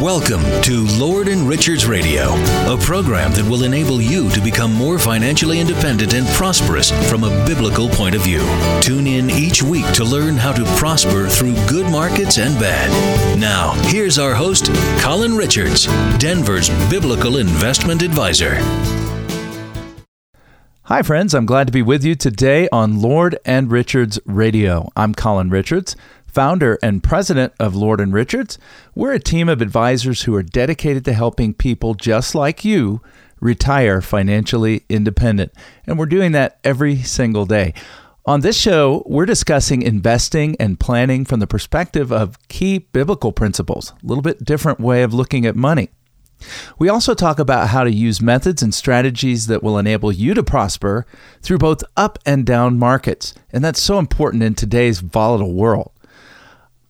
Welcome to Lord and Richards Radio, a program that will enable you to become more financially independent and prosperous from a biblical point of view. Tune in each week to learn how to prosper through good markets and bad. Now, here's our host, Colin Richards, Denver's biblical investment advisor. Hi, friends. I'm glad to be with you today on Lord and Richards Radio. I'm Colin Richards founder and president of Lord and Richards. We're a team of advisors who are dedicated to helping people just like you retire financially independent. And we're doing that every single day. On this show, we're discussing investing and planning from the perspective of key biblical principles, a little bit different way of looking at money. We also talk about how to use methods and strategies that will enable you to prosper through both up and down markets. And that's so important in today's volatile world.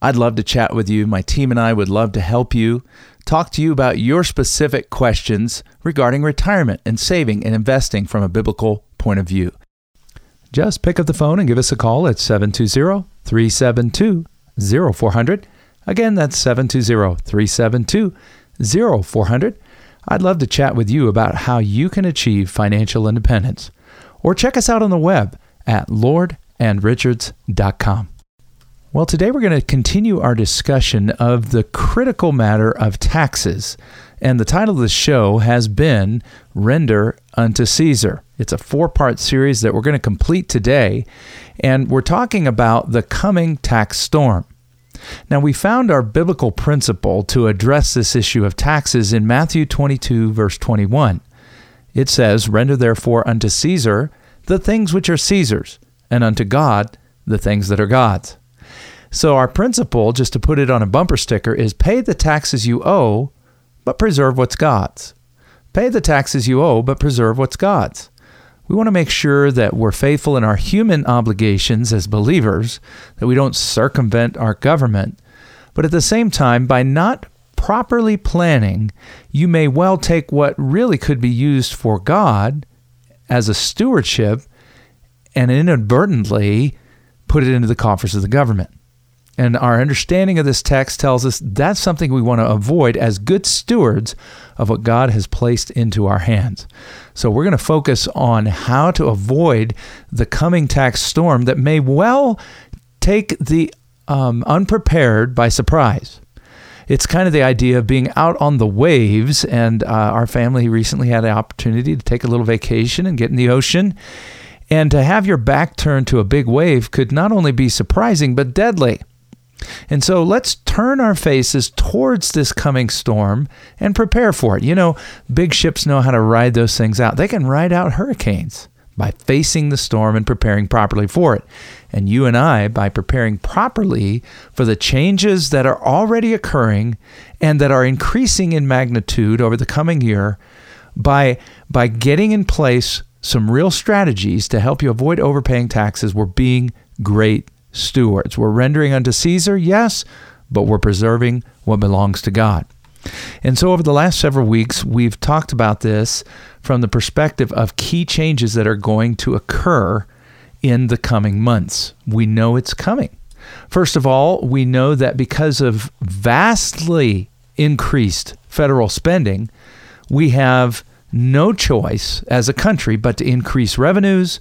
I'd love to chat with you. My team and I would love to help you, talk to you about your specific questions regarding retirement and saving and investing from a biblical point of view. Just pick up the phone and give us a call at 720 372 0400. Again, that's 720 372 0400. I'd love to chat with you about how you can achieve financial independence. Or check us out on the web at lordandrichards.com. Well, today we're going to continue our discussion of the critical matter of taxes. And the title of the show has been Render Unto Caesar. It's a four part series that we're going to complete today. And we're talking about the coming tax storm. Now, we found our biblical principle to address this issue of taxes in Matthew 22, verse 21. It says, Render therefore unto Caesar the things which are Caesar's, and unto God the things that are God's. So, our principle, just to put it on a bumper sticker, is pay the taxes you owe, but preserve what's God's. Pay the taxes you owe, but preserve what's God's. We want to make sure that we're faithful in our human obligations as believers, that we don't circumvent our government. But at the same time, by not properly planning, you may well take what really could be used for God as a stewardship and inadvertently put it into the coffers of the government. And our understanding of this text tells us that's something we want to avoid as good stewards of what God has placed into our hands. So we're going to focus on how to avoid the coming tax storm that may well take the um, unprepared by surprise. It's kind of the idea of being out on the waves, and uh, our family recently had the opportunity to take a little vacation and get in the ocean. And to have your back turned to a big wave could not only be surprising, but deadly. And so let's turn our faces towards this coming storm and prepare for it. You know, big ships know how to ride those things out. They can ride out hurricanes by facing the storm and preparing properly for it. And you and I, by preparing properly for the changes that are already occurring and that are increasing in magnitude over the coming year, by, by getting in place some real strategies to help you avoid overpaying taxes, we're being great stewards. We're rendering unto Caesar, yes, but we're preserving what belongs to God. And so, over the last several weeks, we've talked about this from the perspective of key changes that are going to occur in the coming months. We know it's coming. First of all, we know that because of vastly increased federal spending, we have no choice as a country but to increase revenues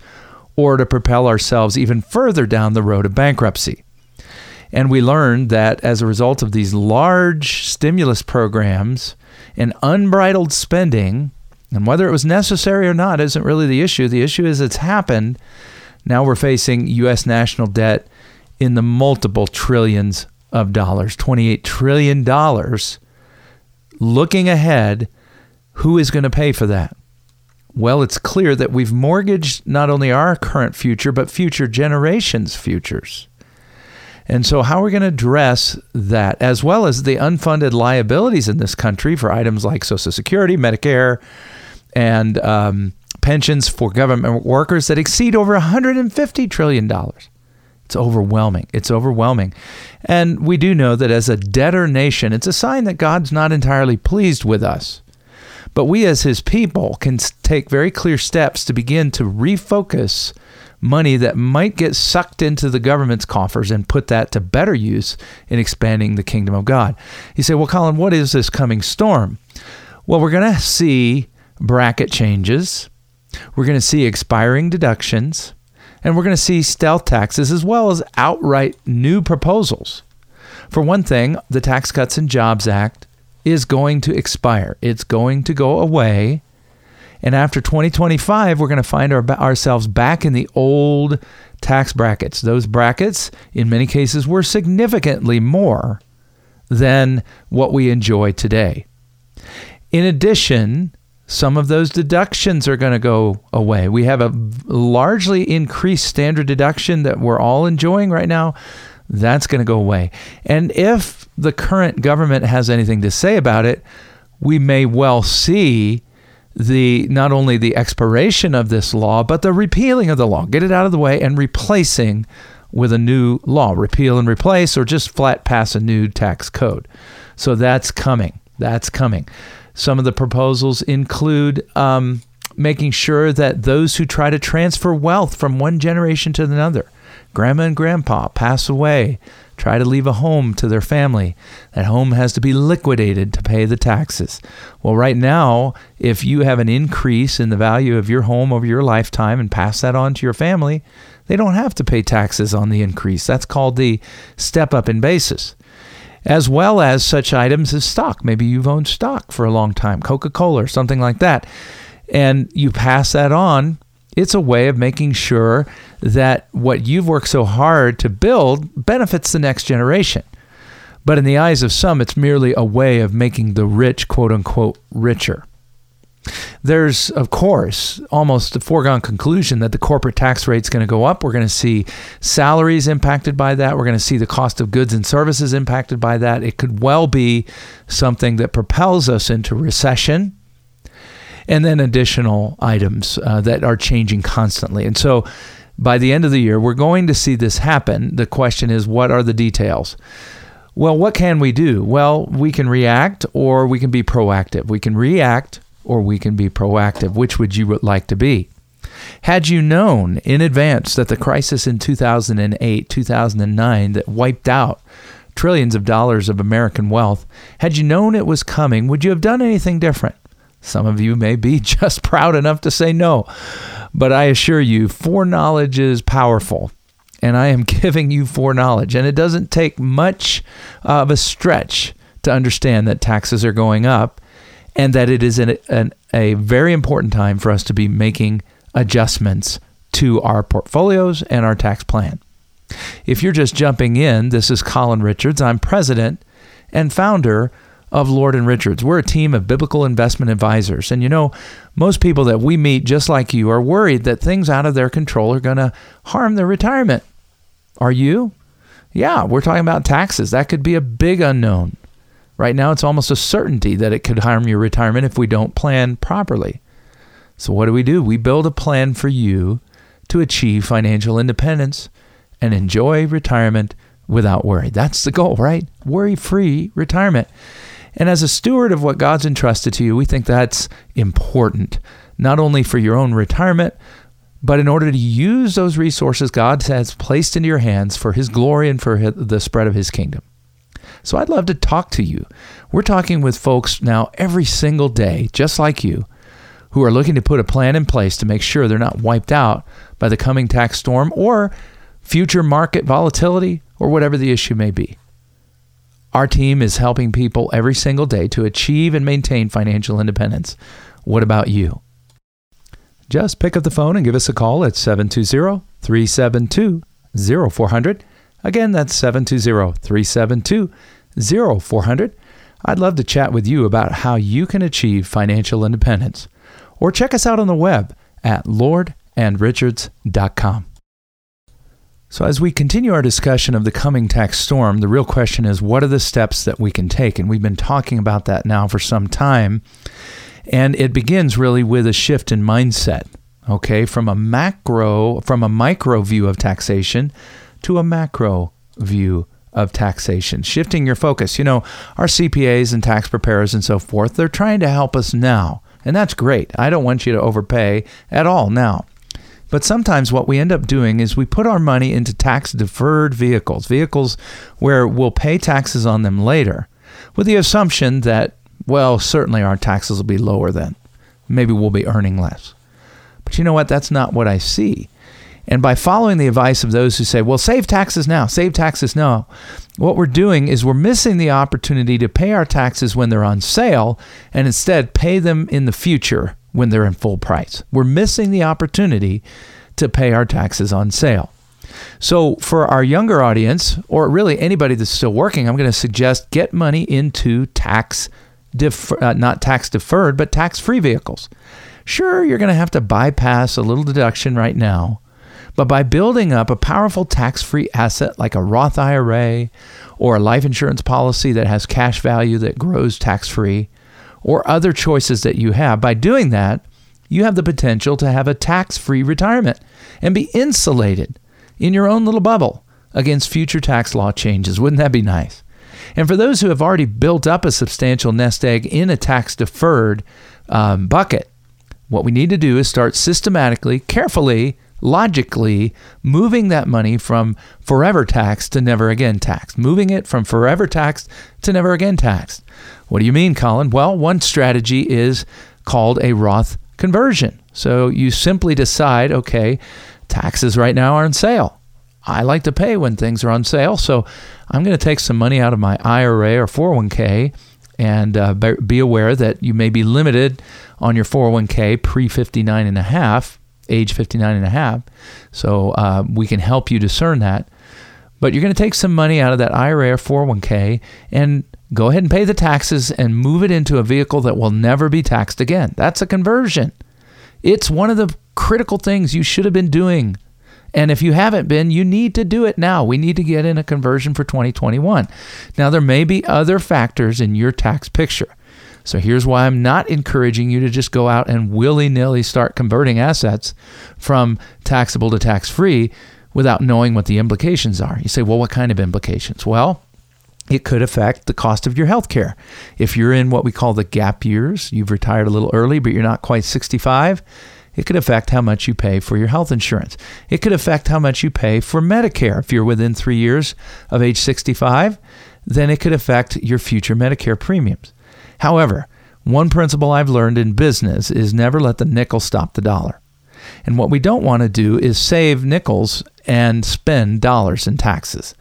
or to propel ourselves even further down the road of bankruptcy. And we learned that as a result of these large stimulus programs and unbridled spending, and whether it was necessary or not isn't really the issue. The issue is it's happened. Now we're facing U.S. national debt in the multiple trillions of dollars, $28 trillion. Looking ahead, who is going to pay for that? Well, it's clear that we've mortgaged not only our current future, but future generations' futures. And so, how are we going to address that, as well as the unfunded liabilities in this country for items like Social Security, Medicare, and um, pensions for government workers that exceed over $150 trillion? It's overwhelming. It's overwhelming. And we do know that as a debtor nation, it's a sign that God's not entirely pleased with us. But we, as his people, can take very clear steps to begin to refocus money that might get sucked into the government's coffers and put that to better use in expanding the kingdom of God. You say, well, Colin, what is this coming storm? Well, we're going to see bracket changes, we're going to see expiring deductions, and we're going to see stealth taxes as well as outright new proposals. For one thing, the Tax Cuts and Jobs Act is going to expire. It's going to go away. And after 2025, we're going to find our, ourselves back in the old tax brackets. Those brackets, in many cases, were significantly more than what we enjoy today. In addition, some of those deductions are going to go away. We have a largely increased standard deduction that we're all enjoying right now. That's going to go away. And if the current government has anything to say about it, we may well see the not only the expiration of this law, but the repealing of the law. Get it out of the way and replacing with a new law. Repeal and replace, or just flat pass a new tax code. So that's coming. That's coming. Some of the proposals include um, making sure that those who try to transfer wealth from one generation to another grandma and grandpa pass away, try to leave a home to their family. That home has to be liquidated to pay the taxes. Well, right now, if you have an increase in the value of your home over your lifetime and pass that on to your family, they don't have to pay taxes on the increase. That's called the step up in basis. As well as such items as stock. Maybe you've owned stock for a long time, Coca Cola or something like that. And you pass that on it's a way of making sure that what you've worked so hard to build benefits the next generation. But in the eyes of some, it's merely a way of making the rich, quote unquote, richer. There's, of course, almost a foregone conclusion that the corporate tax rate is going to go up. We're going to see salaries impacted by that. We're going to see the cost of goods and services impacted by that. It could well be something that propels us into recession and then additional items uh, that are changing constantly. And so by the end of the year, we're going to see this happen. The question is, what are the details? Well, what can we do? Well, we can react or we can be proactive. We can react or we can be proactive. Which would you like to be? Had you known in advance that the crisis in 2008, 2009 that wiped out trillions of dollars of American wealth, had you known it was coming, would you have done anything different? Some of you may be just proud enough to say no. But I assure you, foreknowledge is powerful. And I am giving you foreknowledge. And it doesn't take much of a stretch to understand that taxes are going up and that it is an, an, a very important time for us to be making adjustments to our portfolios and our tax plan. If you're just jumping in, this is Colin Richards. I'm president and founder of Lord and Richards. We're a team of biblical investment advisors. And you know, most people that we meet, just like you, are worried that things out of their control are going to harm their retirement. Are you? Yeah, we're talking about taxes. That could be a big unknown. Right now, it's almost a certainty that it could harm your retirement if we don't plan properly. So, what do we do? We build a plan for you to achieve financial independence and enjoy retirement without worry. That's the goal, right? Worry free retirement. And as a steward of what God's entrusted to you, we think that's important, not only for your own retirement, but in order to use those resources God has placed into your hands for His glory and for the spread of His kingdom. So I'd love to talk to you. We're talking with folks now every single day, just like you, who are looking to put a plan in place to make sure they're not wiped out by the coming tax storm or future market volatility or whatever the issue may be. Our team is helping people every single day to achieve and maintain financial independence. What about you? Just pick up the phone and give us a call at 720 372 0400. Again, that's 720 372 0400. I'd love to chat with you about how you can achieve financial independence. Or check us out on the web at lordandrichards.com. So, as we continue our discussion of the coming tax storm, the real question is what are the steps that we can take? And we've been talking about that now for some time. And it begins really with a shift in mindset, okay, from a macro, from a micro view of taxation to a macro view of taxation, shifting your focus. You know, our CPAs and tax preparers and so forth, they're trying to help us now. And that's great. I don't want you to overpay at all now. But sometimes what we end up doing is we put our money into tax deferred vehicles, vehicles where we'll pay taxes on them later, with the assumption that, well, certainly our taxes will be lower then. Maybe we'll be earning less. But you know what? That's not what I see. And by following the advice of those who say, well, save taxes now, save taxes now, what we're doing is we're missing the opportunity to pay our taxes when they're on sale and instead pay them in the future when they're in full price. We're missing the opportunity to pay our taxes on sale. So, for our younger audience, or really anybody that's still working, I'm going to suggest get money into tax, uh, not tax deferred, but tax free vehicles. Sure, you're going to have to bypass a little deduction right now, but by building up a powerful tax free asset like a Roth IRA or a life insurance policy that has cash value that grows tax free, or other choices that you have, by doing that, you have the potential to have a tax free retirement and be insulated in your own little bubble against future tax law changes. Wouldn't that be nice? And for those who have already built up a substantial nest egg in a tax deferred um, bucket, what we need to do is start systematically, carefully, logically moving that money from forever taxed to never again taxed, moving it from forever taxed to never again taxed. What do you mean, Colin? Well, one strategy is called a Roth conversion. So you simply decide, okay, taxes right now are on sale. I like to pay when things are on sale, so I'm going to take some money out of my IRA or 401k and uh, be aware that you may be limited on your 401k pre 59 and a half, age 59 and a half. So uh, we can help you discern that. But you're going to take some money out of that IRA or 401k and go ahead and pay the taxes and move it into a vehicle that will never be taxed again. That's a conversion. It's one of the critical things you should have been doing. And if you haven't been, you need to do it now. We need to get in a conversion for 2021. Now, there may be other factors in your tax picture. So here's why I'm not encouraging you to just go out and willy nilly start converting assets from taxable to tax free without knowing what the implications are. You say, well, what kind of implications? Well, it could affect the cost of your health care. If you're in what we call the gap years, you've retired a little early, but you're not quite 65, it could affect how much you pay for your health insurance. It could affect how much you pay for Medicare. If you're within three years of age 65, then it could affect your future Medicare premiums. However, one principle I've learned in business is never let the nickel stop the dollar. And what we don't want to do is save nickels and spend dollars in taxes.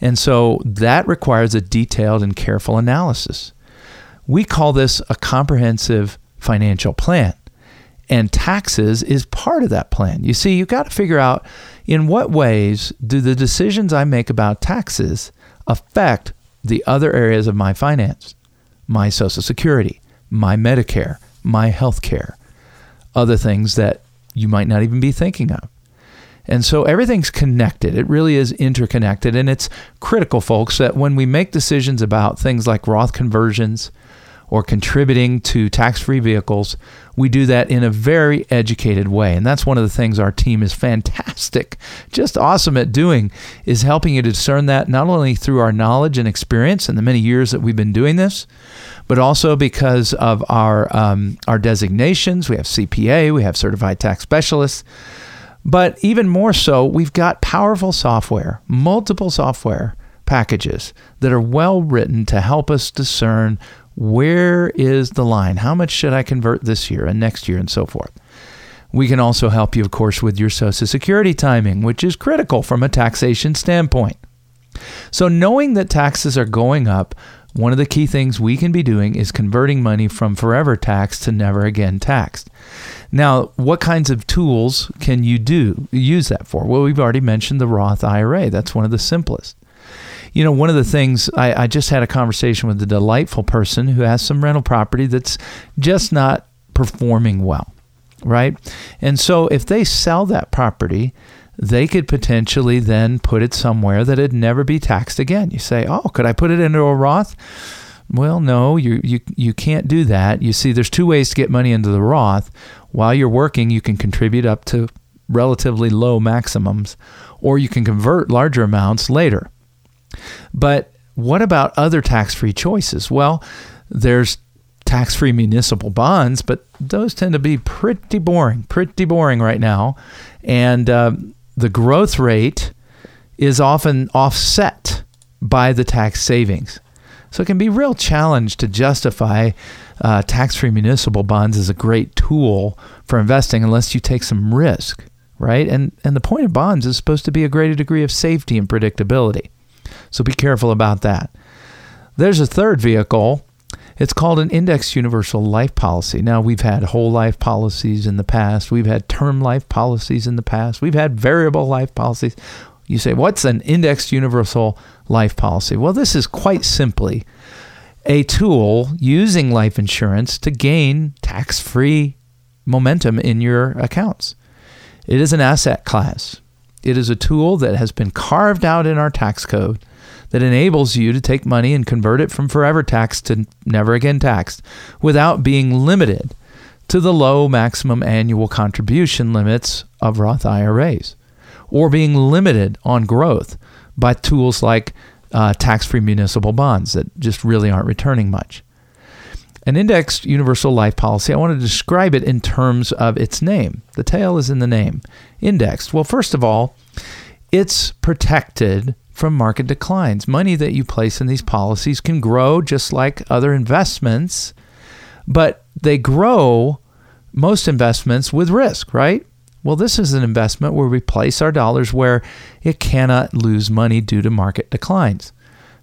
And so that requires a detailed and careful analysis. We call this a comprehensive financial plan. And taxes is part of that plan. You see, you've got to figure out in what ways do the decisions I make about taxes affect the other areas of my finance, my Social Security, my Medicare, my health care, other things that you might not even be thinking of. And so everything's connected. It really is interconnected. And it's critical, folks, that when we make decisions about things like Roth conversions or contributing to tax free vehicles, we do that in a very educated way. And that's one of the things our team is fantastic, just awesome at doing, is helping you discern that not only through our knowledge and experience and the many years that we've been doing this, but also because of our, um, our designations. We have CPA, we have certified tax specialists. But even more so, we've got powerful software, multiple software packages that are well written to help us discern where is the line? How much should I convert this year and next year and so forth? We can also help you, of course, with your Social Security timing, which is critical from a taxation standpoint. So, knowing that taxes are going up, one of the key things we can be doing is converting money from forever taxed to never again taxed. Now, what kinds of tools can you do use that for? Well, we've already mentioned the Roth IRA. That's one of the simplest. You know, one of the things I, I just had a conversation with a delightful person who has some rental property that's just not performing well, right? And so if they sell that property, they could potentially then put it somewhere that it'd never be taxed again. You say, "Oh, could I put it into a Roth?" Well, no, you you you can't do that. You see, there's two ways to get money into the Roth. While you're working, you can contribute up to relatively low maximums, or you can convert larger amounts later. But what about other tax-free choices? Well, there's tax free municipal bonds, but those tend to be pretty boring, pretty boring right now. And uh, the growth rate is often offset by the tax savings. So it can be a real challenge to justify uh, tax free municipal bonds as a great tool for investing unless you take some risk, right? And, and the point of bonds is supposed to be a greater degree of safety and predictability. So be careful about that. There's a third vehicle. It's called an index universal life policy. Now, we've had whole life policies in the past. We've had term life policies in the past. We've had variable life policies. You say, what's an indexed universal life policy? Well, this is quite simply a tool using life insurance to gain tax free momentum in your accounts. It is an asset class. It is a tool that has been carved out in our tax code that enables you to take money and convert it from forever taxed to never again taxed without being limited to the low maximum annual contribution limits of Roth IRAs or being limited on growth by tools like uh, tax free municipal bonds that just really aren't returning much. An indexed universal life policy, I want to describe it in terms of its name. The tail is in the name. Indexed. Well, first of all, it's protected from market declines. Money that you place in these policies can grow just like other investments, but they grow most investments with risk, right? Well, this is an investment where we place our dollars where it cannot lose money due to market declines.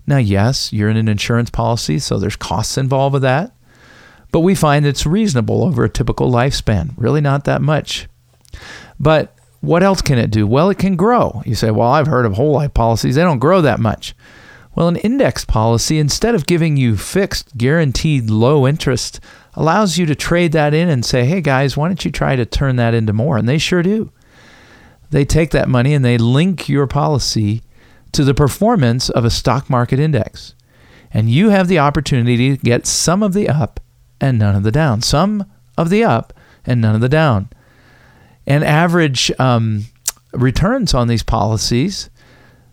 Now, yes, you're in an insurance policy, so there's costs involved with that, but we find it's reasonable over a typical lifespan, really not that much. But what else can it do? Well, it can grow. You say, well, I've heard of whole life policies, they don't grow that much. Well, an index policy, instead of giving you fixed, guaranteed low interest allows you to trade that in and say, hey guys, why don't you try to turn that into more? And they sure do. They take that money and they link your policy to the performance of a stock market index. And you have the opportunity to get some of the up and none of the down, some of the up and none of the down. And average um, returns on these policies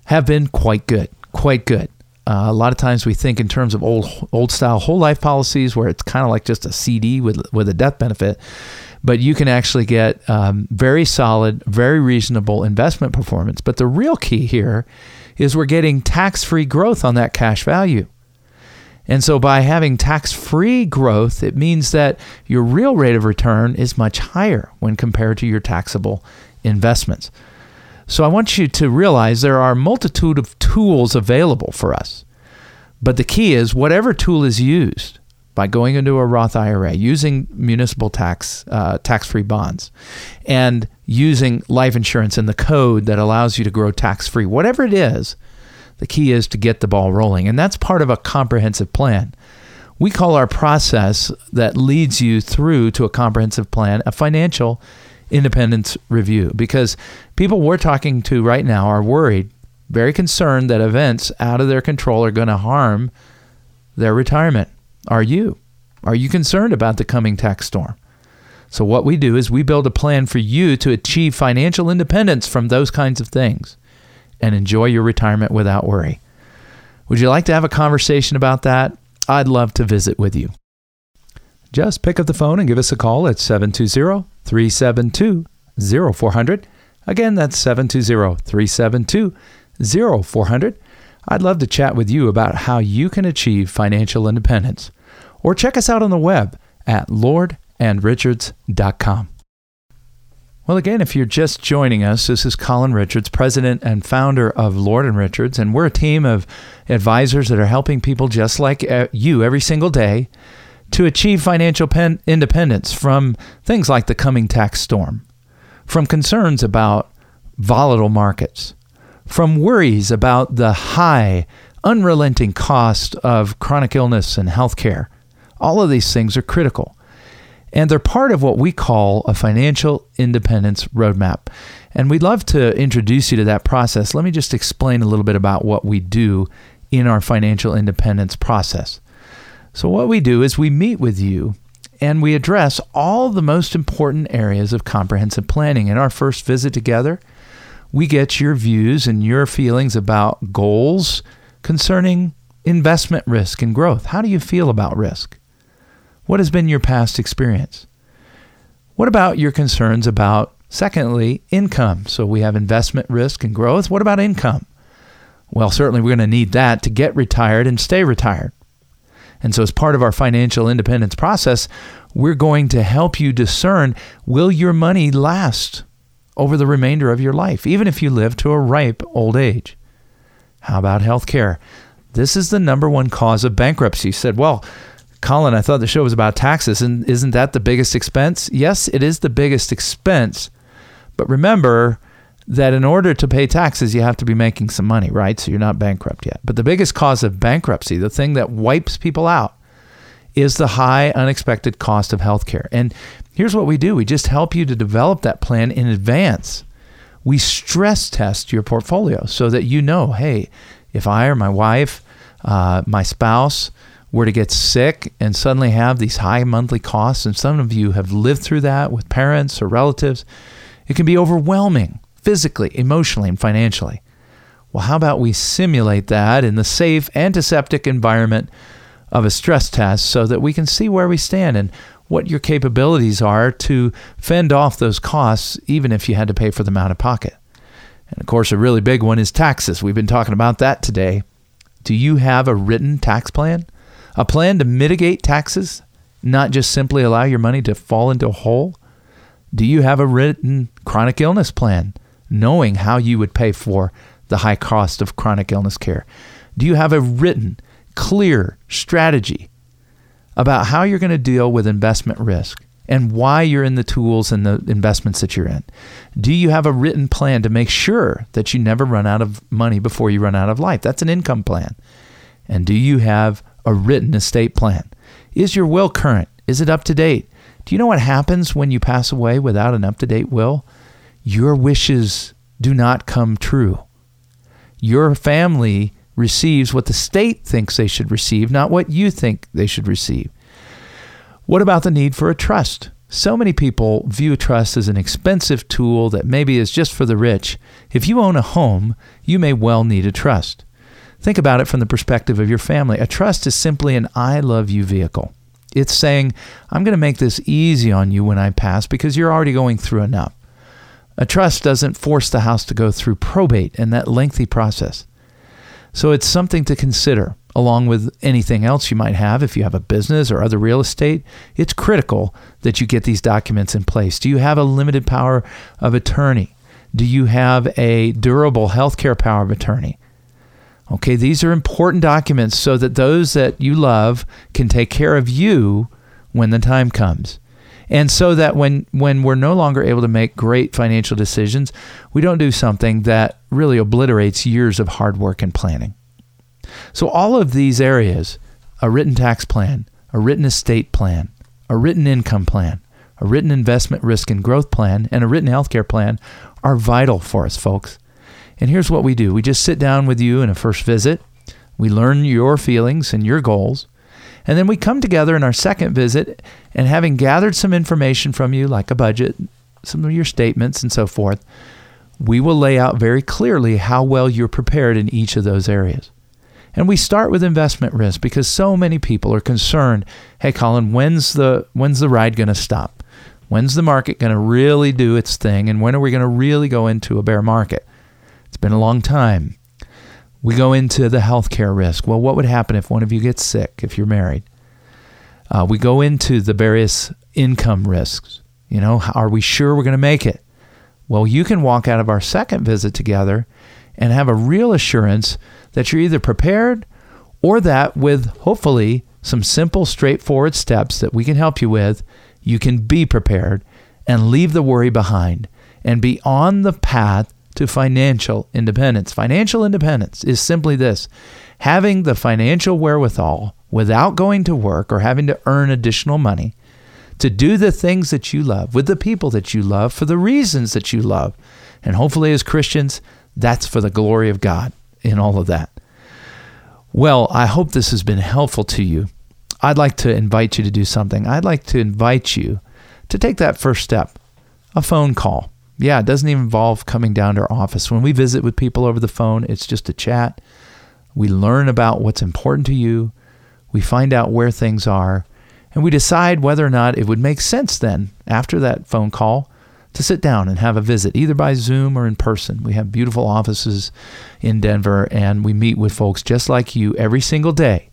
have been quite good, quite good. Uh, a lot of times we think in terms of old old style whole life policies where it's kind of like just a CD with with a death benefit, but you can actually get um, very solid, very reasonable investment performance. But the real key here is we're getting tax free growth on that cash value. And so by having tax free growth, it means that your real rate of return is much higher when compared to your taxable investments. So I want you to realize there are a multitude of tools available for us. But the key is whatever tool is used by going into a Roth IRA, using municipal tax uh, tax-free bonds, and using life insurance in the code that allows you to grow tax-free, whatever it is, the key is to get the ball rolling, and that's part of a comprehensive plan. We call our process that leads you through to a comprehensive plan a financial independence review because people we're talking to right now are worried, very concerned that events out of their control are going to harm their retirement. Are you? Are you concerned about the coming tax storm? So, what we do is we build a plan for you to achieve financial independence from those kinds of things and enjoy your retirement without worry. Would you like to have a conversation about that? I'd love to visit with you. Just pick up the phone and give us a call at 720 372 0400. Again, that's 720 372 0400. I'd love to chat with you about how you can achieve financial independence. Or check us out on the web at lordandrichards.com. Well, again, if you're just joining us, this is Colin Richards, president and founder of Lord and Richards, and we're a team of advisors that are helping people just like uh, you every single day to achieve financial pen- independence from things like the coming tax storm, from concerns about volatile markets, from worries about the high, unrelenting cost of chronic illness and health care. All of these things are critical. And they're part of what we call a financial independence roadmap. And we'd love to introduce you to that process. Let me just explain a little bit about what we do in our financial independence process. So, what we do is we meet with you and we address all the most important areas of comprehensive planning. In our first visit together, we get your views and your feelings about goals concerning investment risk and growth. How do you feel about risk? What has been your past experience? What about your concerns about, secondly, income? So we have investment risk and growth. What about income? Well, certainly we're going to need that to get retired and stay retired. And so, as part of our financial independence process, we're going to help you discern will your money last over the remainder of your life, even if you live to a ripe old age? How about health care? This is the number one cause of bankruptcy. You said, well, Colin, I thought the show was about taxes, and isn't that the biggest expense? Yes, it is the biggest expense. But remember, that in order to pay taxes, you have to be making some money, right? So you're not bankrupt yet. But the biggest cause of bankruptcy, the thing that wipes people out, is the high unexpected cost of healthcare. And here's what we do we just help you to develop that plan in advance. We stress test your portfolio so that you know hey, if I or my wife, uh, my spouse, were to get sick and suddenly have these high monthly costs, and some of you have lived through that with parents or relatives, it can be overwhelming physically, emotionally, and financially. Well, how about we simulate that in the safe antiseptic environment of a stress test so that we can see where we stand and what your capabilities are to fend off those costs, even if you had to pay for them out of pocket. And of course, a really big one is taxes. We've been talking about that today. Do you have a written tax plan? A plan to mitigate taxes, not just simply allow your money to fall into a hole? Do you have a written chronic illness plan? knowing how you would pay for the high cost of chronic illness care? Do you have a written, clear strategy about how you're going to deal with investment risk and why you're in the tools and the investments that you're in? Do you have a written plan to make sure that you never run out of money before you run out of life? That's an income plan. And do you have a written estate plan? Is your will current? Is it up to date? Do you know what happens when you pass away without an up to date will? your wishes do not come true. Your family receives what the state thinks they should receive, not what you think they should receive. What about the need for a trust? So many people view trust as an expensive tool that maybe is just for the rich. If you own a home, you may well need a trust. Think about it from the perspective of your family. A trust is simply an I love you vehicle. It's saying, I'm going to make this easy on you when I pass because you're already going through enough. A trust doesn't force the house to go through probate and that lengthy process. So it's something to consider along with anything else you might have if you have a business or other real estate. It's critical that you get these documents in place. Do you have a limited power of attorney? Do you have a durable healthcare power of attorney? Okay, these are important documents so that those that you love can take care of you when the time comes and so that when when we're no longer able to make great financial decisions, we don't do something that really obliterates years of hard work and planning. So all of these areas, a written tax plan, a written estate plan, a written income plan, a written investment risk and growth plan, and a written healthcare plan are vital for us, folks. And here's what we do. We just sit down with you in a first visit. We learn your feelings and your goals. And then we come together in our second visit and having gathered some information from you, like a budget, some of your statements, and so forth, we will lay out very clearly how well you're prepared in each of those areas. And we start with investment risk because so many people are concerned, hey Colin, when's the when's the ride going to stop? When's the market going to really do its thing and when are we going to really go into a bear market? It's been a long time. We go into the healthcare risk. Well, what would happen if one of you gets sick if you're married? Uh, we go into the various income risks. You know, are we sure we're going to make it? Well, you can walk out of our second visit together and have a real assurance that you're either prepared or that with hopefully some simple, straightforward steps that we can help you with, you can be prepared and leave the worry behind and be on the path to financial independence. Financial independence is simply this having the financial wherewithal without going to work or having to earn additional money to do the things that you love with the people that you love for the reasons that you love. And hopefully, as Christians, that's for the glory of God in all of that. Well, I hope this has been helpful to you. I'd like to invite you to do something. I'd like to invite you to take that first step a phone call. Yeah, it doesn't even involve coming down to our office. When we visit with people over the phone, it's just a chat. We learn about what's important to you. We find out where things are. And we decide whether or not it would make sense then, after that phone call, to sit down and have a visit, either by Zoom or in person. We have beautiful offices in Denver, and we meet with folks just like you every single day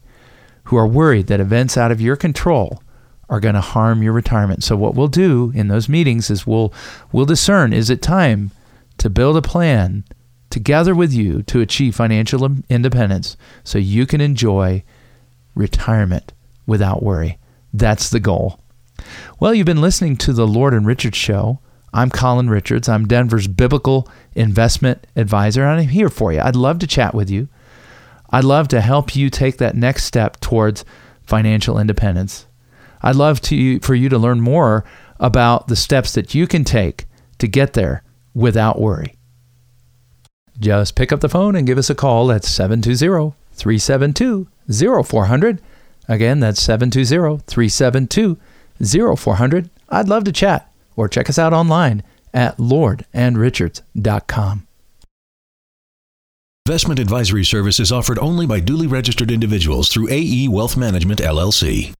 who are worried that events out of your control are going to harm your retirement. So what we'll do in those meetings is we'll we'll discern is it time to build a plan together with you to achieve financial independence so you can enjoy retirement without worry. That's the goal. Well, you've been listening to the Lord and Richard show. I'm Colin Richards. I'm Denver's biblical investment advisor, and I'm here for you. I'd love to chat with you. I'd love to help you take that next step towards financial independence. I'd love to for you to learn more about the steps that you can take to get there without worry. Just pick up the phone and give us a call at 720 372 0400. Again, that's 720 372 0400. I'd love to chat or check us out online at lordandrichards.com. Investment advisory services offered only by duly registered individuals through AE Wealth Management LLC.